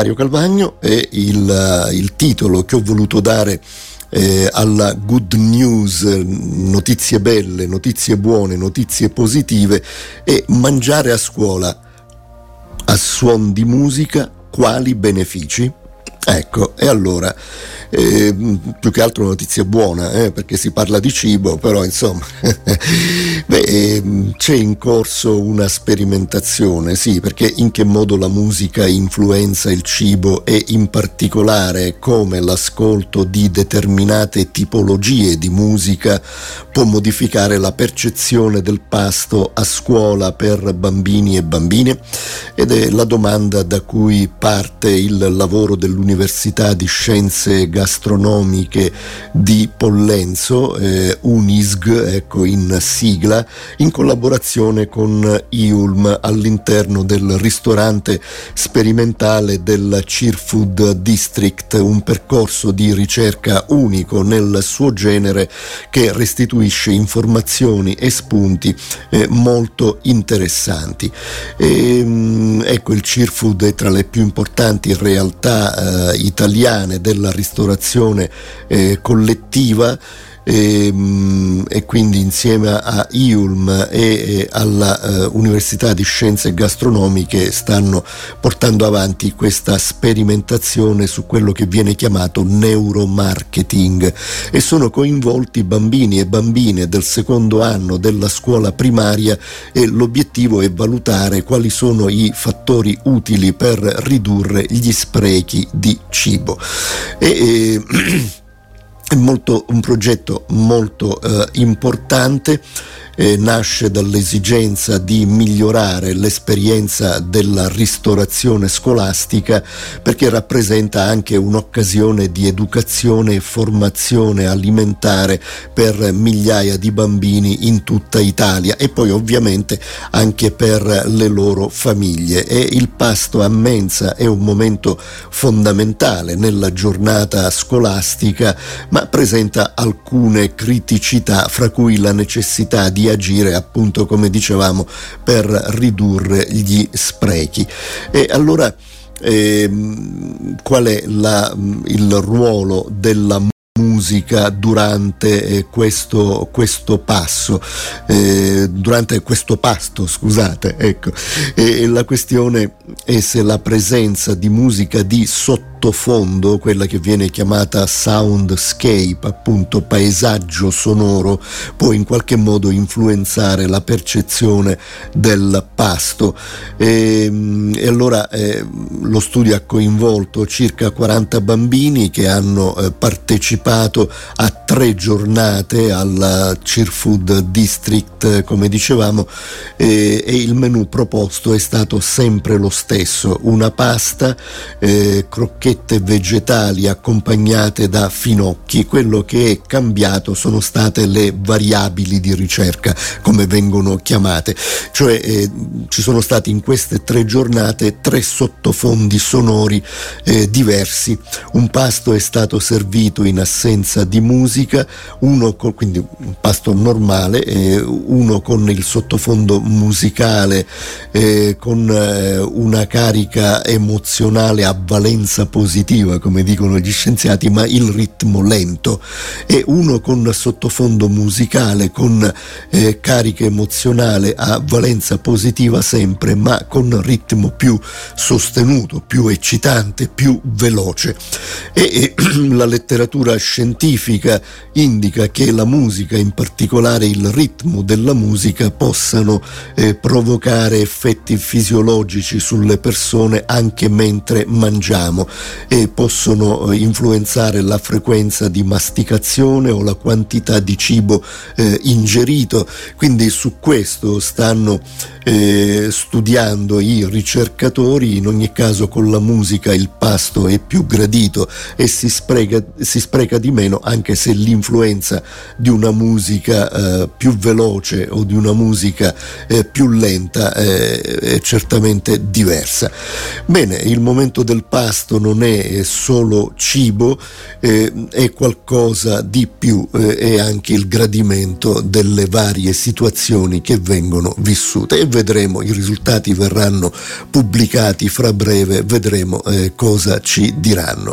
Mario Calvagno e il, il titolo che ho voluto dare eh, alla good news, notizie belle, notizie buone, notizie positive e mangiare a scuola a suon di musica quali benefici? Ecco, e allora eh, più che altro notizia buona, eh, perché si parla di cibo, però insomma beh, eh, c'è in corso una sperimentazione, sì, perché in che modo la musica influenza il cibo e in particolare come l'ascolto di determinate tipologie di musica può modificare la percezione del pasto a scuola per bambini e bambine? Ed è la domanda da cui parte il lavoro dell'Università di Scienze gastronomiche di Pollenzo, eh, UNISG, ecco in sigla, in collaborazione con IULM all'interno del ristorante sperimentale del Cheerfood District, un percorso di ricerca unico nel suo genere che restituisce informazioni e spunti eh, molto interessanti. E, ehm, ecco, il Cheerfood è tra le più importanti realtà eh, italiane della ristorazione eh, collettiva e, mm, e, quindi insieme a IULM e, alla eh, di Scienze Gastronomiche stanno portando avanti questa sperimentazione su quello che viene chiamato neuromarketing e sono coinvolti bambini e bambine del secondo anno della scuola primaria e l'obiettivo è valutare quali sono i fattori utili per ridurre gli sprechi di cibo. E, e molto, un progetto molto eh, importante eh, nasce dall'esigenza di migliorare l'esperienza della ristorazione scolastica perché rappresenta anche un'occasione di educazione e formazione alimentare per migliaia di bambini in tutta Italia e poi ovviamente anche per le loro famiglie. E il pasto a mensa è un momento fondamentale nella giornata scolastica, ma presenta alcune criticità, fra cui la necessità di agire appunto come dicevamo per ridurre gli sprechi. E allora ehm, qual è la, il ruolo della musica durante eh, questo, questo, passo, eh, durante questo pasto, scusate, ecco. E la questione è se la presenza di musica di sottofondo sottofondo, quella che viene chiamata soundscape, appunto paesaggio sonoro, può in qualche modo influenzare la percezione del pasto. E, ehm, e allora eh, lo studio ha coinvolto circa 40 bambini che hanno eh, partecipato a tre giornate al Cheerfood District, come dicevamo, e, e il menù proposto è stato sempre lo stesso, una pasta, eh, crocchette crocchette vegetali accompagnate da finocchi, quello che è cambiato sono state le variabili di ricerca, come vengono chiamate, cioè eh, ci sono stati in queste tre giornate tre sottofondi sonori eh, diversi. Un pasto è stato servito in assenza di musica, uno con, quindi un pasto normale, eh, uno con il sottofondo musicale, eh, con eh, una carica emozionale a valenza positiva positiva, come dicono gli scienziati, ma il ritmo lento. E uno con sottofondo musicale, con eh, carica emozionale a valenza positiva sempre, ma con ritmo più sostenuto, più eccitante, più veloce. E, e la letteratura scientifica indica che la musica, in particolare il ritmo della musica, possano eh, provocare effetti fisiologici sulle persone anche mentre mangiamo e possono eh, influenzare la frequenza di masticazione o la quantità di cibo eh, ingerito. Quindi su questo stanno eh, studiando i ricercatori, in ogni caso con la musica il pasto è più gradito e si spreca, si spreca di meno anche se l'influenza di una musica eh, più veloce o di una musica eh, più lenta eh, è certamente diversa. Bene, il momento del pasto non è solo cibo, eh, è qualcosa di più, eh, è anche il gradimento delle varie situazioni che vengono vissute vedremo, i risultati verranno pubblicati fra breve, vedremo eh, cosa ci diranno.